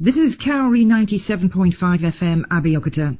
This is Cowrie 97.5 FM Abeokuta.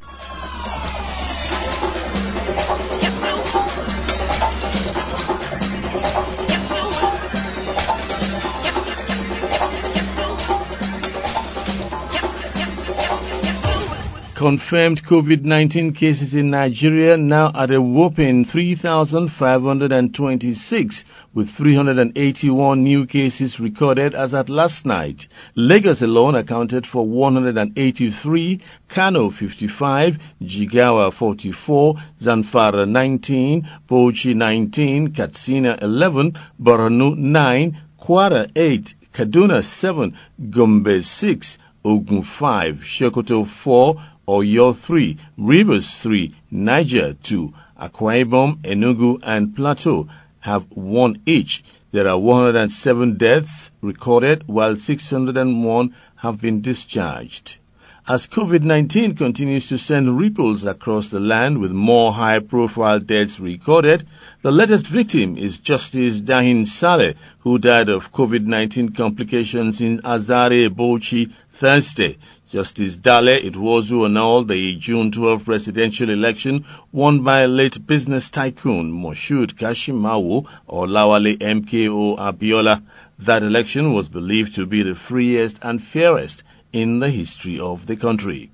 Confirmed COVID-19 cases in Nigeria now at a whopping 3,526 with 381 new cases recorded as at last night. Lagos alone accounted for 183, Kano 55, Jigawa 44, Zamfara 19, Bauchi 19, Katsina 11, Borno 9, Kwara 8, Kaduna 7, Gombe 6, Ogun 5, Sokoto 4, Oyo 3, Rivers 3, Niger 2, Akwa Ibom, Enugu and Plateau have one each. There are 107 deaths recorded while 601 have been discharged. As COVID-19 continues to send ripples across the land with more high-profile deaths recorded, the latest victim is Justice Dahiru Saleh, who died of COVID-19 complications in Azare, Bauchi Thursday. Justice Dale Itwozu annulled the June 12 presidential election won by late business tycoon Moshood Kashimawo Olawale MKO Abiola. That election was believed to be the freest and fairest in the history of the country.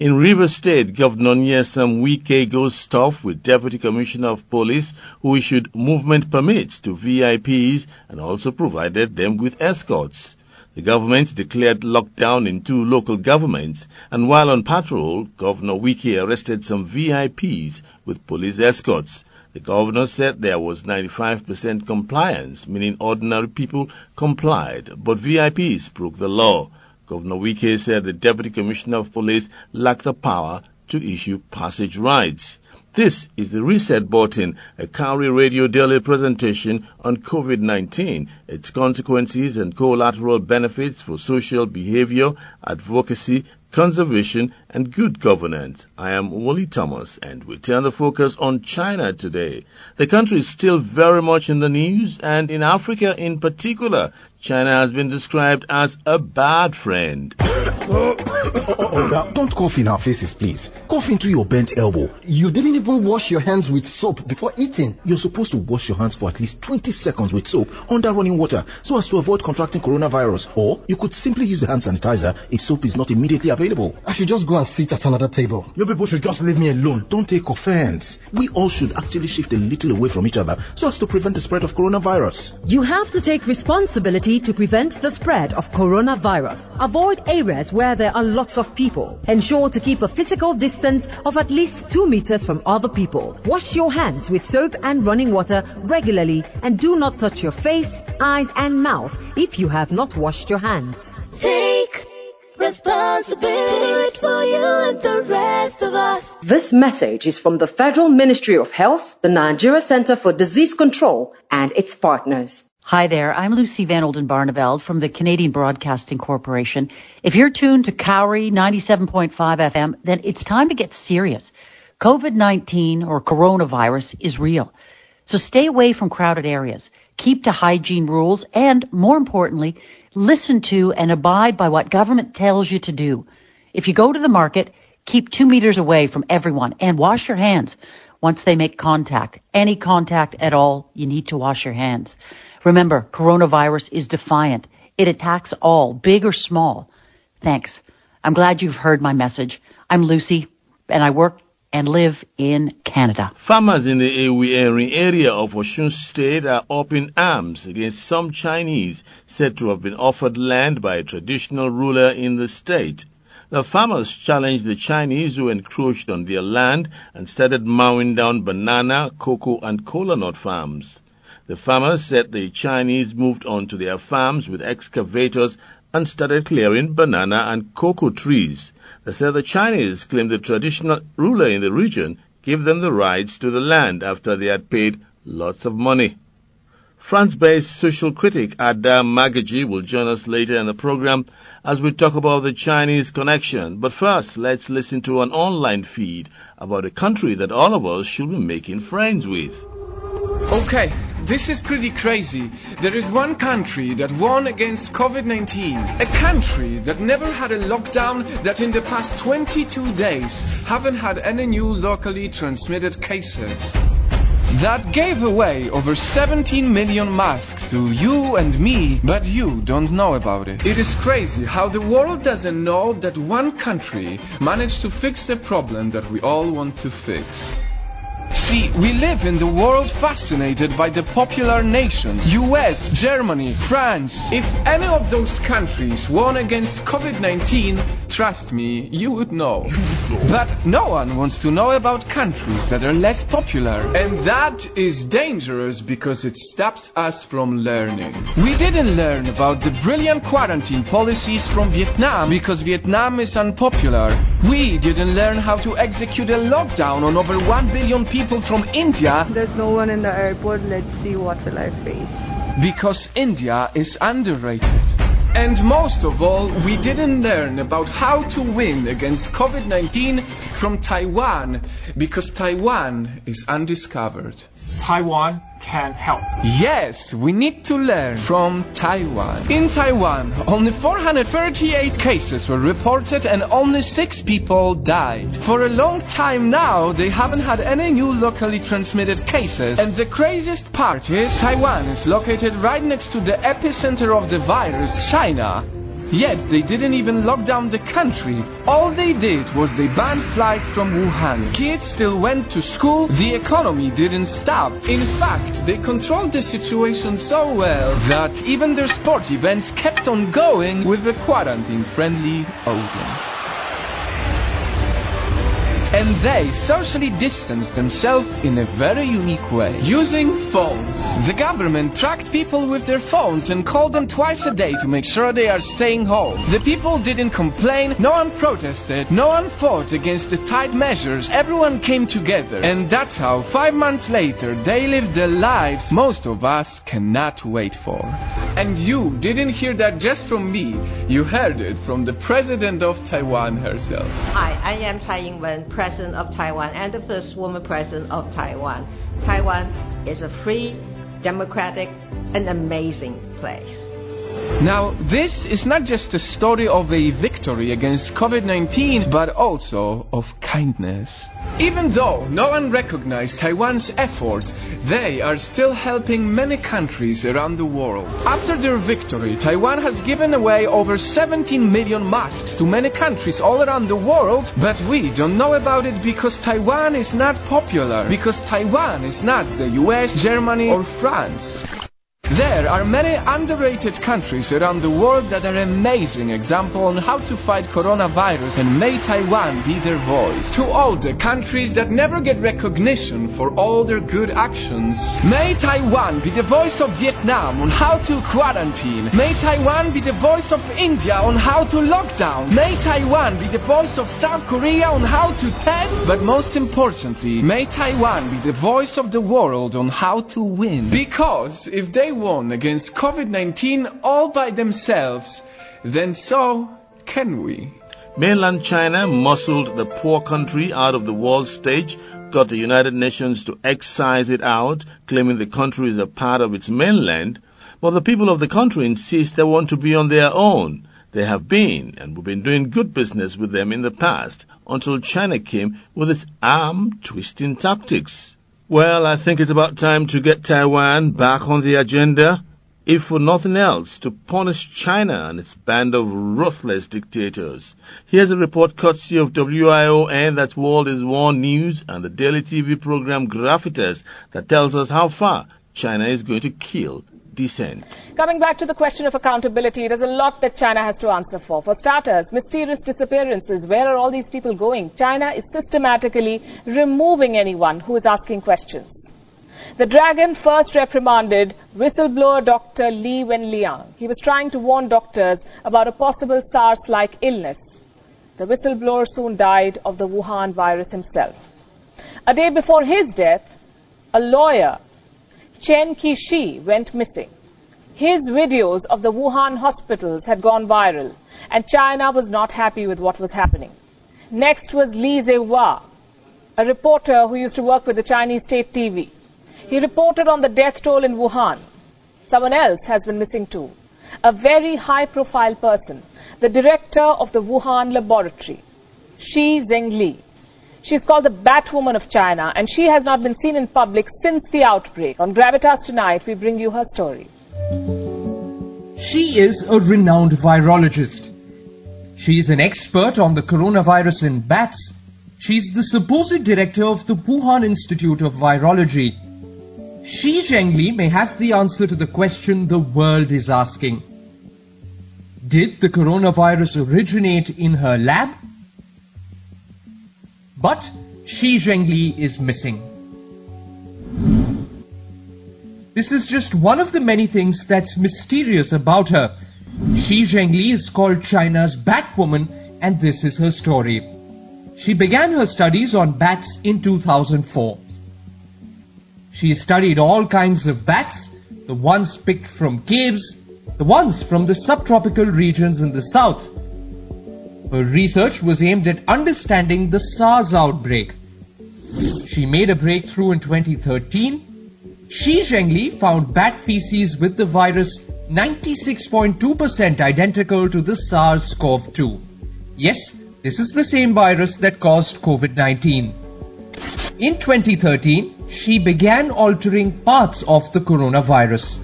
In Rivers State, Governor Nyesom Wike goes tough with Deputy Commissioner of Police who issued movement permits to VIPs and also provided them with escorts. The government declared lockdown in two local governments, and while on patrol, Governor Wike arrested some VIPs with police escorts. The governor said there was 95% compliance, meaning ordinary people complied, but VIPs broke the law. Governor Wike said the Deputy Commissioner of Police lacked the power to issue passage rights. This is the Reset Button, a Cowrie Radio daily presentation on COVID-19, its consequences and collateral benefits for social behavior, advocacy, conservation, and good governance. I am Wally Thomas, and we turn the focus on China today. The country is still very much in the news, and in Africa in particular, China has been described as a bad friend. Oga, don't cough in our faces, please. Cough into your bent elbow. You didn't even wash your hands with soap before eating. You're supposed to wash your hands for at least 20 seconds with soap under running water so as to avoid contracting coronavirus. Or you could simply use a hand sanitizer if soap is not immediately available. I should just go and sit at another table. You people should just leave me alone. Don't take offense. We all should actually shift a little away from each other so as to prevent the spread of coronavirus. You have to take responsibility to prevent the spread of coronavirus. Avoid areas where there are lots of people. Ensure to keep a physical distance of at least 2 meters from other people. Wash your hands with soap and running water regularly and do not touch your face, eyes and mouth if you have not washed your hands. Take responsibility for you and the rest of us. This message is from the Federal Ministry of Health, the Nigeria Center for Disease Control and its partners. Hi there, I'm Lucy Van Oldenbarneveld from the Canadian Broadcasting Corporation. If you're tuned to Cowrie 97.5 FM, then it's time to get serious. COVID-19 or coronavirus is real. So stay away from crowded areas, keep to hygiene rules, and more importantly, listen to and abide by what government tells you to do. If you go to the market, keep two meters away from everyone and wash your hands once they make contact. Any contact at all, you need to wash your hands. Remember, coronavirus is defiant. It attacks all, big or small. Thanks. I'm glad you've heard my message. I'm Lucy, and I work and live in Canada. Farmers in the Ewi area of Osun State are up in arms against some Chinese said to have been offered land by a traditional ruler in the state. The farmers challenged the Chinese who encroached on their land and started mowing down banana, cocoa, and cola nut farms. The farmers said the Chinese moved onto their farms with excavators and started clearing banana and cocoa trees. They said the Chinese claimed the traditional ruler in the region gave them the rights to the land after they had paid lots of money. France-based social critic Adam Magaji will join us later in the program as we talk about the Chinese connection. But first, let's listen to an online feed about a country that all of us should be making friends with. Okay, this is pretty crazy. There is one country that won against COVID-19. A country that never had a lockdown that in the past 22 days haven't had any new locally transmitted cases. That gave away over 17 million masks to you and me, but you don't know about it. It is crazy how the world doesn't know that one country managed to fix the problem that we all want to fix. See, we live in the world fascinated by the popular nations US, Germany, France. If any of those countries won against COVID 19, trust me, you would know. But no one wants to know about countries that are less popular. And that is dangerous because it stops us from learning. We didn't learn about the brilliant quarantine policies from Vietnam because Vietnam is unpopular. We didn't learn how to execute a lockdown on over 1 billion people from India There's no one in the airport. Let's see what will I face. because India is underrated. And most of all, we didn't learn about how to win against COVID 19 from Taiwan because Taiwan is undiscovered. Taiwan can help. Yes, we need to learn from Taiwan. In Taiwan, only 438 cases were reported and only 6 people died. For a long time now, they haven't had any new locally transmitted cases. And the craziest part is Taiwan is located right next to the epicenter of the virus, China. Yet they didn't even lock down the country. All they did was they banned flights from Wuhan. Kids still went to school. The economy didn't stop. In fact, they controlled the situation so well that even their sport events kept on going with a quarantine-friendly audience. And they socially distanced themselves in a very unique way. Using phones. The government tracked people with their phones and called them twice a day to make sure they are staying home. The people didn't complain, no one protested, no one fought against the tight measures. Everyone came together. And that's how, five months later, they lived the lives most of us cannot wait for. And you didn't hear that just from me. You heard it from the president of Taiwan herself. Hi, I am Tsai Ing-wen, President of Taiwan and the first woman President of Taiwan. Taiwan is a free, democratic, and amazing place. Now, this is not just a story of a victory against COVID 19, but also of kindness. Even though no one recognized Taiwan's efforts, they are still helping many countries around the world. After their victory, Taiwan has given away over 17 million masks to many countries all around the world, but we don't know about it because Taiwan is not popular, because Taiwan is not the US, Germany, or France. There are many underrated countries around the world that are amazing example on how to fight coronavirus and may Taiwan be their voice. To all the countries that never get recognition for all their good actions, may Taiwan be the voice of Vietnam on how to quarantine. May Taiwan be the voice of India on how to lockdown. May Taiwan be the voice of South Korea on how to test. But most importantly, may Taiwan be the voice of the world on how to win. Because if they won against COVID 19 all by themselves, then so can we. Mainland China muscled the poor country out of the world stage, got the United Nations to excise it out, claiming the country is a part of its mainland. But the people of the country insist they want to be on their own. They have been, and we've been doing good business with them in the past, until China came with its arm twisting tactics. Well, I think it's about time to get Taiwan back on the agenda, if for nothing else, to punish China and its band of ruthless dictators. Here's a report courtesy of WION, that's World is One News, and the daily TV program Gravitas that tells us how far China is going to kill dissent. Coming back to the question of accountability, there's a lot that China has to answer for. For starters, mysterious disappearances. Where are all these people going? China is systematically removing anyone who is asking questions. The Dragon first reprimanded whistleblower Dr. Li Wenliang. He was trying to warn doctors about a possible SARS-like illness. The whistleblower soon died of the Wuhan virus himself. A day before his death, a lawyer Chen Qiushi went missing. His videos of the Wuhan hospitals had gone viral, and China was not happy with what was happening. Next was Li Zehua, a reporter who used to work with the Chinese state TV. He reported on the death toll in Wuhan. Someone else has been missing too. A very high profile person, the director of the Wuhan laboratory, Shi Zhengli. She's called the Batwoman of China and she has not been seen in public since the outbreak. On Gravitas tonight, we bring you her story. She is a renowned virologist. She is an expert on the coronavirus in bats. She's the supposed director of the Wuhan Institute of Virology. Shi Zhengli may have the answer to the question the world is asking. Did the coronavirus originate in her lab? But Shi Zhengli is missing. This is just one of the many things that's mysterious about her. Shi Zhengli is called China's Batwoman and this is her story. She began her studies on bats in 2004. She studied all kinds of bats, the ones picked from caves, the ones from the subtropical regions in the south. Her research was aimed at understanding the SARS outbreak. She made a breakthrough in 2013. Shi Zhengli found bat feces with the virus 96.2% identical to the SARS-CoV-2. Yes, this is the same virus that caused COVID-19. In 2013, she began altering parts of the coronavirus.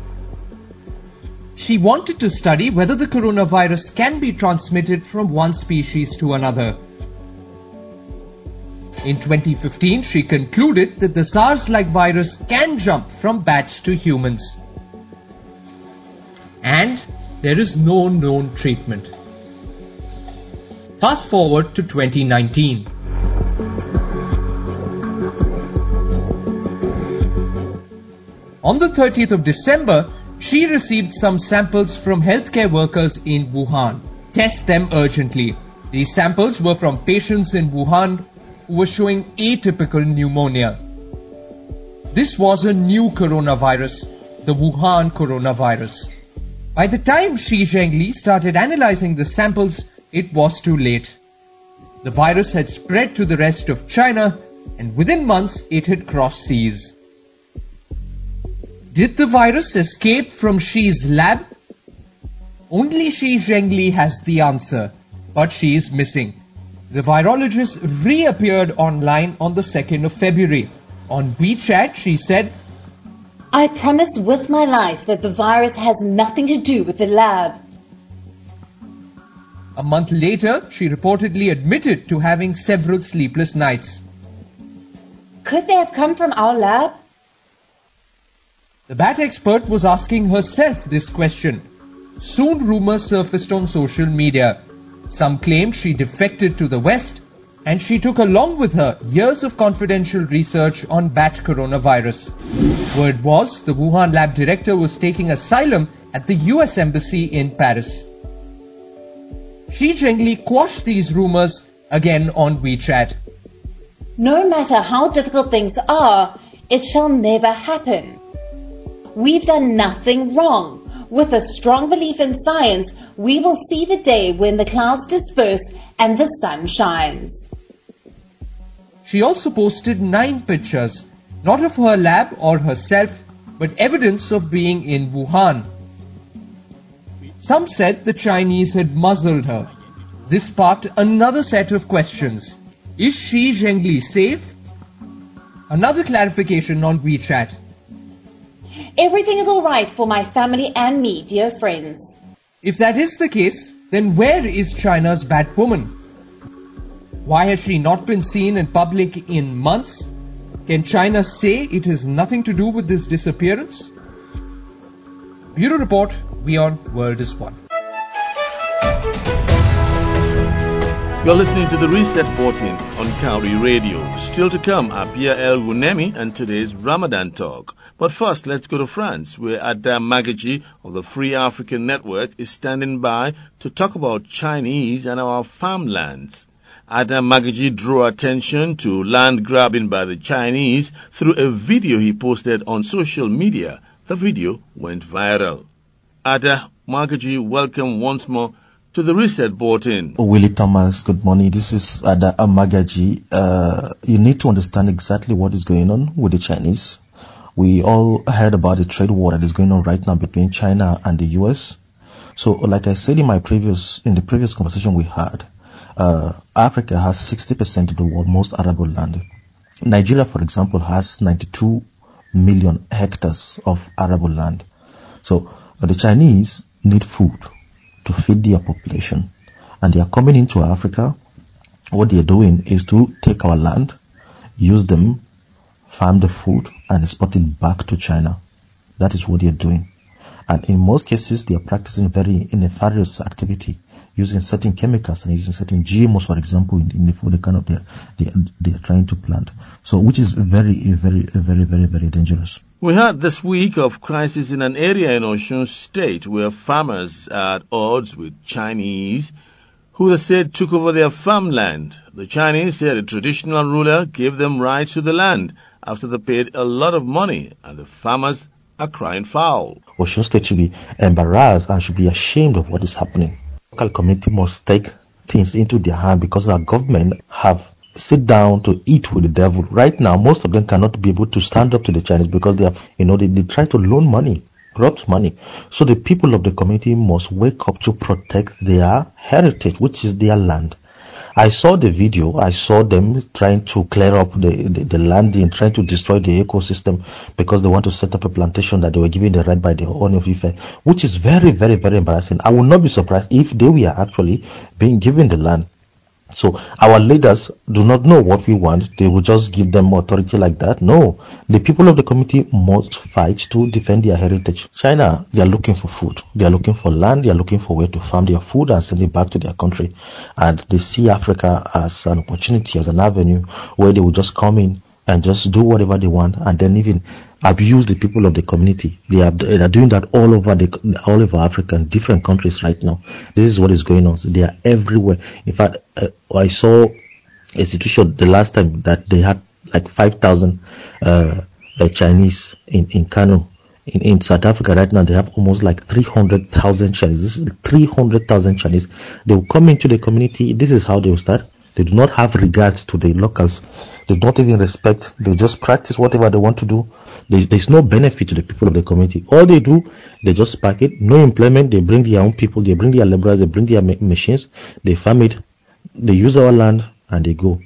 She wanted to study whether the coronavirus can be transmitted from one species to another. In 2015, she concluded that the SARS-like virus can jump from bats to humans. And there is no known treatment. Fast forward to 2019. On the 30th of December, she received some samples from healthcare workers in Wuhan. Test them urgently. These samples were from patients in Wuhan who were showing atypical pneumonia. This was a new coronavirus, the Wuhan coronavirus. By the time Shi Zhengli started analyzing the samples, it was too late. The virus had spread to the rest of China and within months it had crossed seas. Did the virus escape from Shi's lab? Only Shi Zhengli has the answer, but she is missing. The virologist reappeared online on the 2nd of February. On WeChat, she said, I promise with my life that the virus has nothing to do with the lab. A month later, she reportedly admitted to having several sleepless nights. Could they have come from our lab? The bat expert was asking herself this question. Soon rumors surfaced on social media. Some claimed she defected to the West and she took along with her years of confidential research on bat coronavirus. Word was the Wuhan lab director was taking asylum at the US embassy in Paris. Shi Zhengli quashed these rumors again on WeChat. No matter how difficult things are, it shall never happen. We've done nothing wrong. With a strong belief in science, we will see the day when the clouds disperse and the sun shines. She also posted nine pictures, not of her lab or herself, but evidence of being in Wuhan. Some said the Chinese had muzzled her. This sparked another set of questions. Is Shi Zhengli safe? Another clarification on WeChat. Everything is alright for my family and me, dear friends. If that is the case, then where is China's Batwoman? Why has she not been seen in public in months? Can China say it has nothing to do with this disappearance? Bureau Report, WION World is One. You're listening to the Reset Bulletin on Cowrie Radio. Still to come are Pia El and today's Ramadan talk. But first, let's go to France, where Adam Magaji of the Free African Network is standing by to talk about Chinese and our farmlands. Adam Magaji drew attention to land grabbing by the Chinese through a video he posted on social media. The video went viral. Ada Magaji, welcome once more to the Reset Bulletin. Willie Thomas, good morning. This is Ada Amagaji. Uh, you need to understand exactly what is going on with the Chinese. We all heard about the trade war that is going on right now between China and the US. So, like I said in my previous, in the previous conversation we had, uh, Africa has 60% of the world most arable land. Nigeria, for example, has 92 million hectares of arable land. So, uh, the Chinese need food to feed their population. And they are coming into Africa. What they are doing is to take our land, use them, farm the food, and export it back to China. That is what they are doing. And in most cases, they are practicing very nefarious activity using certain chemicals and using certain GMOs, for example, in, in the food they kind of they, they, they are trying to plant. So, which is very, very, very, very, very dangerous. We had this week of crisis in an area in Osun State where farmers are at odds with Chinese who they said took over their farmland. The Chinese said a traditional ruler gave them rights to the land after they paid a lot of money and the farmers are crying foul. Osun State should be embarrassed and should be ashamed of what is happening. Local community must take things into their hand because our government have sit down to eat with the devil. Right now, most of them cannot be able to stand up to the Chinese because they have, you know, they, they try to loan money, corrupt money. So the people of the community must wake up to protect their heritage, which is their land. I saw the video. I saw them trying to clear up the, the, the landing, trying to destroy the ecosystem because they want to set up a plantation that they were given the right by the Ooni of Ife, which is very, very, very embarrassing. I will not be surprised if they were actually being given the land. So our leaders do not know what we want. They will just give them authority like that. No, the people of the community must fight to defend their heritage. China, they are looking for food. They are looking for land. They are looking for where to farm their food and send it back to their country. And they see Africa as an opportunity, as an avenue where they will just come in and just do whatever they want and then even abuse the people of the community. They are, they are doing that all over the all over Africa and different countries right now. This is what is going on. So they are everywhere. In fact, uh, I saw a situation the last time that they had like 5,000 uh, uh, Chinese in, in Kano. In, in South Africa right now, they have almost like 300,000 Chinese. This is 300,000 Chinese. They will come into the community. This is how they will start. They do not have regards to the locals. They don't even respect. They just practice whatever they want to do. There's, there's no benefit to the people of the community. All they do, they just pack it. No employment. They bring their own people. They bring their laborers. They bring their ma- machines. They farm it. They use our land and they go.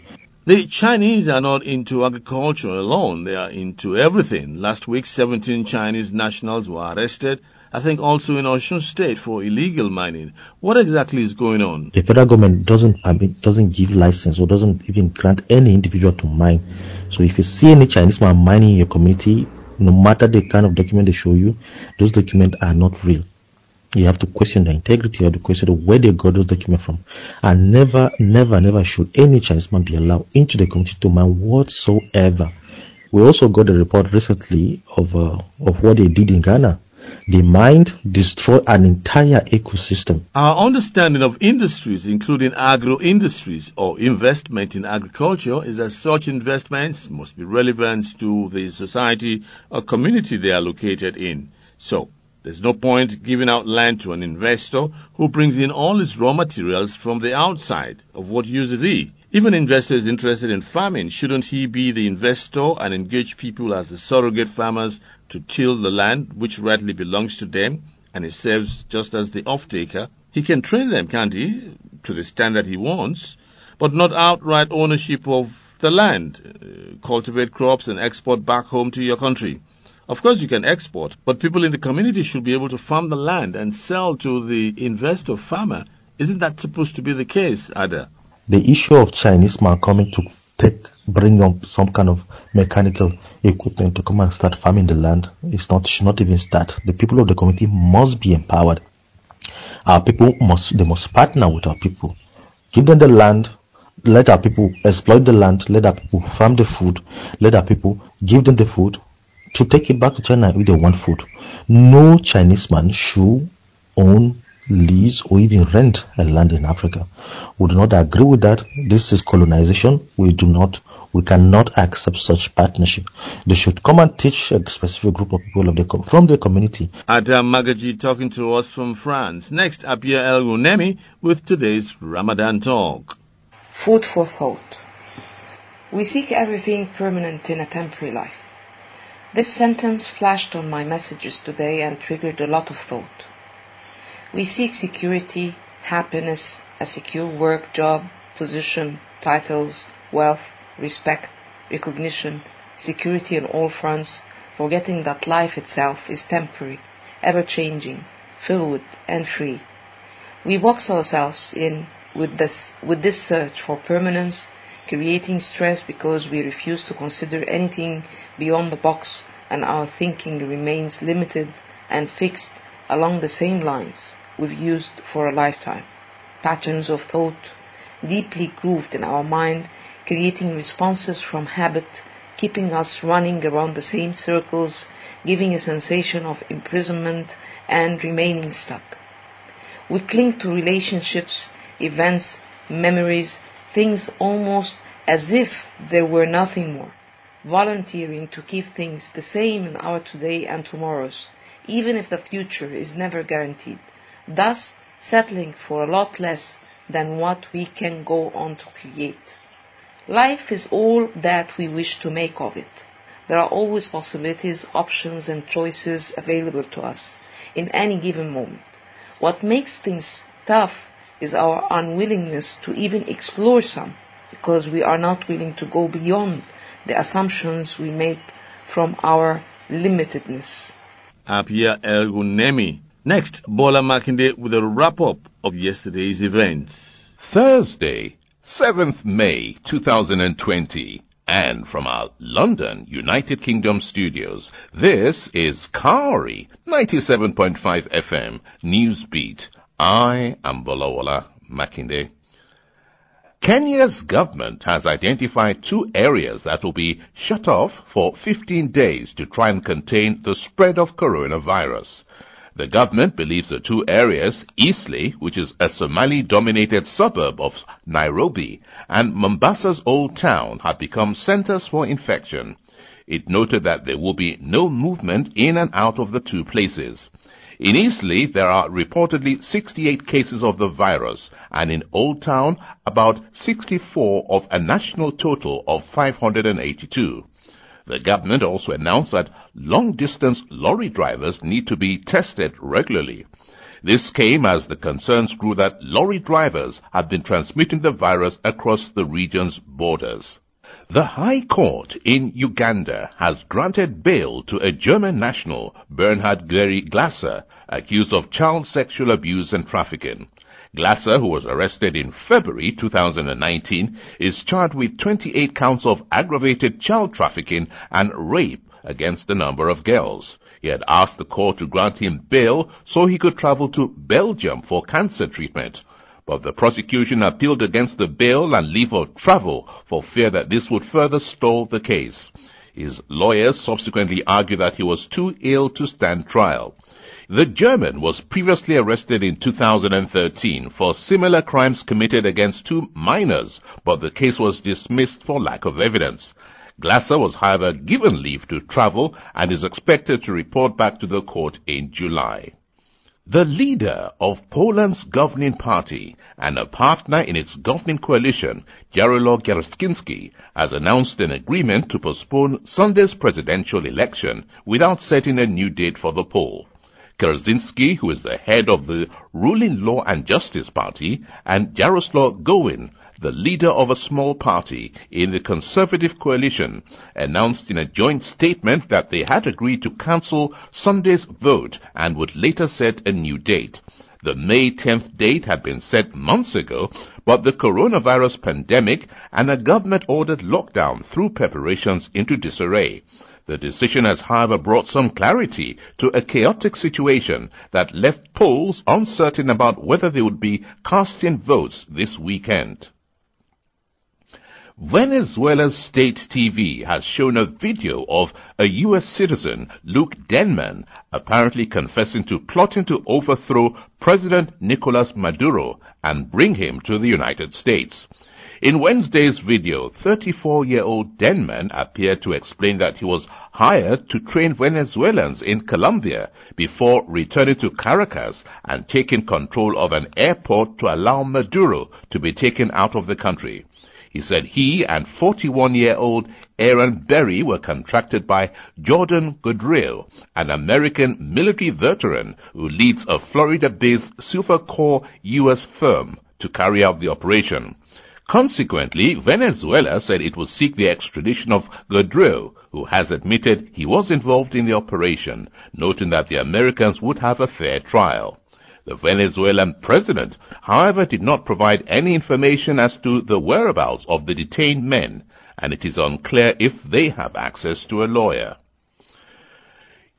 The Chinese are not into agriculture alone. They are into everything. Last week, 17 Chinese nationals were arrested. I think also in Osun State for illegal mining. What exactly is going on? The federal government doesn't doesn't give license or doesn't even grant any individual to mine. So if you see any Chinese man mining in your community, no matter the kind of document they show you, those documents are not real. You have to question the integrity, have to question where they got those documents from. And never, never, never should any Chinese man be allowed into the community to mine whatsoever. We also got a report recently of uh, of what they did in Ghana. They mined destroyed an entire ecosystem. Our understanding of industries, including agro industries or investment in agriculture, is that such investments must be relevant to the society or community they are located in. So, there's no point giving out land to an investor who brings in all his raw materials from the outside. Of what use is he? Investor is interested in farming, shouldn't he be the investor and engage people as the surrogate farmers to till the land which rightly belongs to them and he serves just as the off-taker? He can train them, can't he, to the standard he wants, but not outright ownership of the land, uh, cultivate crops and export back home to your country. Of course, you can export, but people in the community should be able to farm the land and sell to the investor farmer. Isn't that supposed to be the case, Ada? The issue of Chinese man coming to take, bring up some kind of mechanical equipment to come and start farming the land is not, should not even start. The people of the community must be empowered. Our people must, they must partner with our people. Give them the land, let our people exploit the land, let our people farm the food, let our people give them the food, to take it back to China if they want food. No Chinese man should own, lease, or even rent a land in Africa. We do not agree with that. This is colonization. We do not, we cannot accept such partnership. They should come and teach a specific group of people of the com- from the community. Adam Magaji talking to us from France. Next, Abia El Gunemi with today's Ramadan talk. Food for thought. We seek everything permanent in a temporary life. This sentence flashed on my messages today and triggered a lot of thought. We seek security, happiness, a secure work, job, position, titles, wealth, respect, recognition, security on all fronts, forgetting that life itself is temporary, ever changing, fluid, and free. We box ourselves in with this, with this search for permanence, creating stress because we refuse to consider anything beyond the box and our thinking remains limited and fixed along the same lines we've used for a lifetime. Patterns of thought deeply grooved in our mind, creating responses from habit, keeping us running around the same circles, giving a sensation of imprisonment and remaining stuck. We cling to relationships, events, memories, things almost as if there were nothing more, volunteering to keep things the same in our today and tomorrows, even if the future is never guaranteed, thus settling for a lot less than what we can go on to create. Life is all that we wish to make of it. There are always possibilities, options, and choices available to us in any given moment. What makes things tough is our unwillingness to even explore some, because we are not willing to go beyond the assumptions we make from our limitedness. Apia Elgunemi. Next, Bola Makinde with a wrap-up of yesterday's events. Thursday, 7th May 2020. And from our London, United Kingdom studios, this is Cowrie 97.5 FM Newsbeat. I am Bolawola Makinde. Kenya's government has identified two areas that will be shut off for 15 days to try and contain the spread of coronavirus. The government believes the two areas, Eastleigh, which is a Somali-dominated suburb of Nairobi, and Mombasa's Old Town have become centers for infection. It noted that there will be no movement in and out of the two places. In Eastleigh, there are reportedly 68 cases of the virus, and in Old Town, about 64 of a national total of 582. The government also announced that long-distance lorry drivers need to be tested regularly. This came as the concerns grew that lorry drivers had been transmitting the virus across the region's borders. The High Court in Uganda has granted bail to a German national, Bernhard Gary Glasser, accused of child sexual abuse and trafficking. Glasser, who was arrested in February 2019, is charged with 28 counts of aggravated child trafficking and rape against a number of girls. He had asked the court to grant him bail so he could travel to Belgium for cancer treatment. But the prosecution appealed against the bail and leave of travel for fear that this would further stall the case. His lawyers subsequently argued that he was too ill to stand trial. The German was previously arrested in 2013 for similar crimes committed against two minors, but the case was dismissed for lack of evidence. Glasser was however given leave to travel and is expected to report back to the court in July. The leader of Poland's governing party and a partner in its governing coalition, Jarosław Kaczyński, has announced an agreement to postpone Sunday's presidential election without setting a new date for the poll. Kaczynski, who is the head of the ruling Law and Justice Party, and Jaroslaw Gowin, the leader of a small party in the Conservative coalition, announced in a joint statement that they had agreed to cancel Sunday's vote and would later set a new date. The May 10th date had been set months ago, but the coronavirus pandemic and a government-ordered lockdown threw preparations into disarray. The decision has however brought some clarity to a chaotic situation that left Poles uncertain about whether they would be casting votes this weekend. Venezuela's state TV has shown a video of a U.S. citizen, Luke Denman, apparently confessing to plotting to overthrow President Nicolas Maduro and bring him to the United States. In Wednesday's video, 34-year-old Denman appeared to explain that he was hired to train Venezuelans in Colombia before returning to Caracas and taking control of an airport to allow Maduro to be taken out of the country. He said he and 41-year-old Airan Berry were contracted by Jordan Goudreau, an American military veteran who leads a Florida-based Silvercorp U.S. firm to carry out the operation. Consequently, Venezuela said it will seek the extradition of Goudreau, who has admitted he was involved in the operation, noting that the Americans would have a fair trial. The Venezuelan president, however, did not provide any information as to the whereabouts of the detained men, and it is unclear if they have access to a lawyer.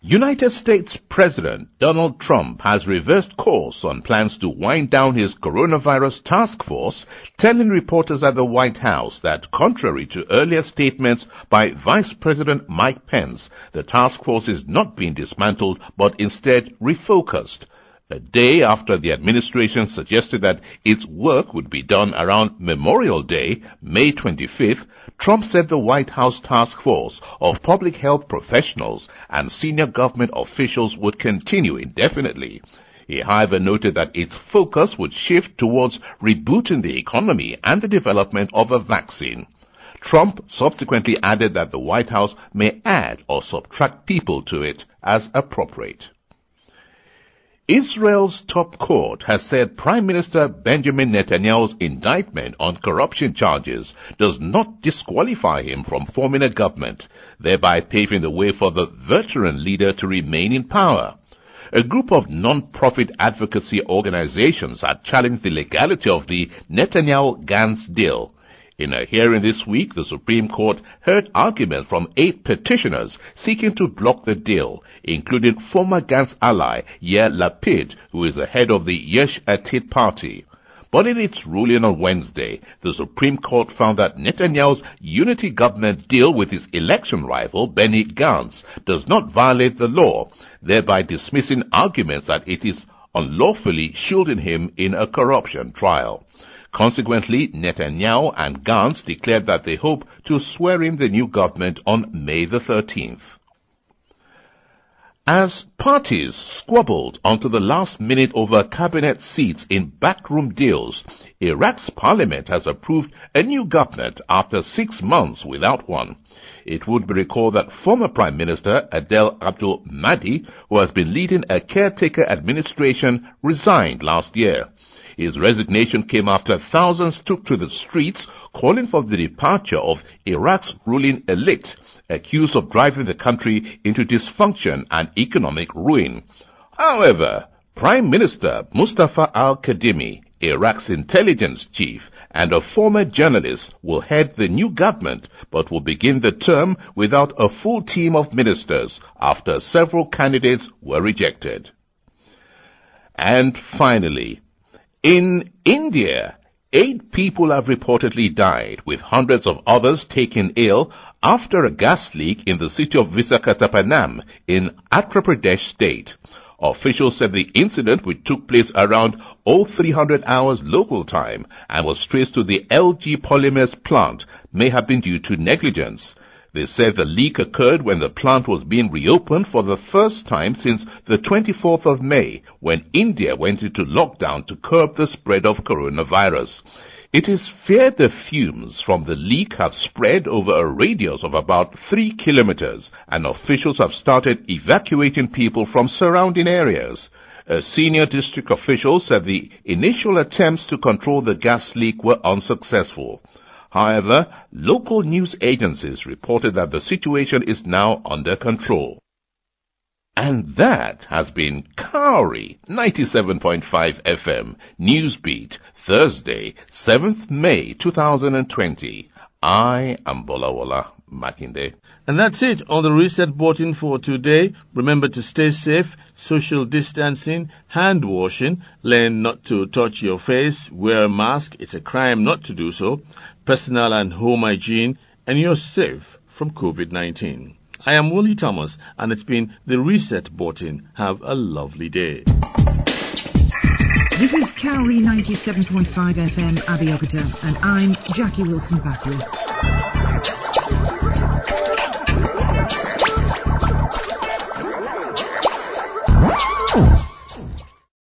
United States President Donald Trump has reversed course on plans to wind down his coronavirus task force, telling reporters at the White House that contrary to earlier statements by Vice President Mike Pence, the task force is not being dismantled but instead refocused. A day after the administration suggested that its work would be done around Memorial Day, May 25th, Trump said the White House task force of public health professionals and senior government officials would continue indefinitely. He however noted that its focus would shift towards rebooting the economy and the development of a vaccine. Trump subsequently added that the White House may add or subtract people to it as appropriate. Israel's top court has said Prime Minister Benjamin Netanyahu's indictment on corruption charges does not disqualify him from forming a government, thereby paving the way for the veteran leader to remain in power. A group of non-profit advocacy organizations had challenged the legality of the Netanyahu-Gantz deal. In a hearing this week, the Supreme Court heard arguments from eight petitioners seeking to block the deal, including former Gantz ally Yair Lapid, who is the head of the Yesh Atid party. But in its ruling on Wednesday, the Supreme Court found that Netanyahu's unity government deal with his election rival, Benny Gantz, does not violate the law, thereby dismissing arguments that it is unlawfully shielding him in a corruption trial. Consequently, Netanyahu and Gantz declared that they hope to swear in the new government on May the 13th. As parties squabbled onto the last minute over cabinet seats in backroom deals, Iraq's parliament has approved a new government after six months without one. It would be recalled that former Prime Minister Adel Abdul Mahdi, who has been leading a caretaker administration, resigned last year. His resignation came after thousands took to the streets calling for the departure of Iraq's ruling elite, accused of driving the country into dysfunction and economic ruin. However, Prime Minister Mustafa al-Kadhimi, Iraq's intelligence chief and a former journalist, will head the new government but will begin the term without a full team of ministers after several candidates were rejected. And finally, in India, eight people have reportedly died, with hundreds of others taken ill after a gas leak in the city of Visakhapatnam in Andhra Pradesh state. Officials said the incident, which took place around 0300 hours local time and was traced to the LG Polymers plant, may have been due to negligence. They said the leak occurred when the plant was being reopened for the first time since the 24th of May, when India went into lockdown to curb the spread of coronavirus. It is feared the fumes from the leak have spread over a radius of about three kilometers, and officials have started evacuating people from surrounding areas. A senior district official said the initial attempts to control the gas leak were unsuccessful. However, local news agencies reported that the situation is now under control. And that has been Cowrie 97.5 FM Newsbeat, Thursday, 7th May 2020. I am Bolawala Makinde. And that's it on the reset button for today. Remember to stay safe, social distancing, hand washing, learn not to touch your face, wear a mask, it's a crime not to do so, personal and home hygiene, and you're safe from COVID-19. I am Wooly Thomas, and it's been the reset button. Have a lovely day. This is Cowrie 97.5 FM Abeokuta, and I'm Jackie Wilson Battle. Ooh.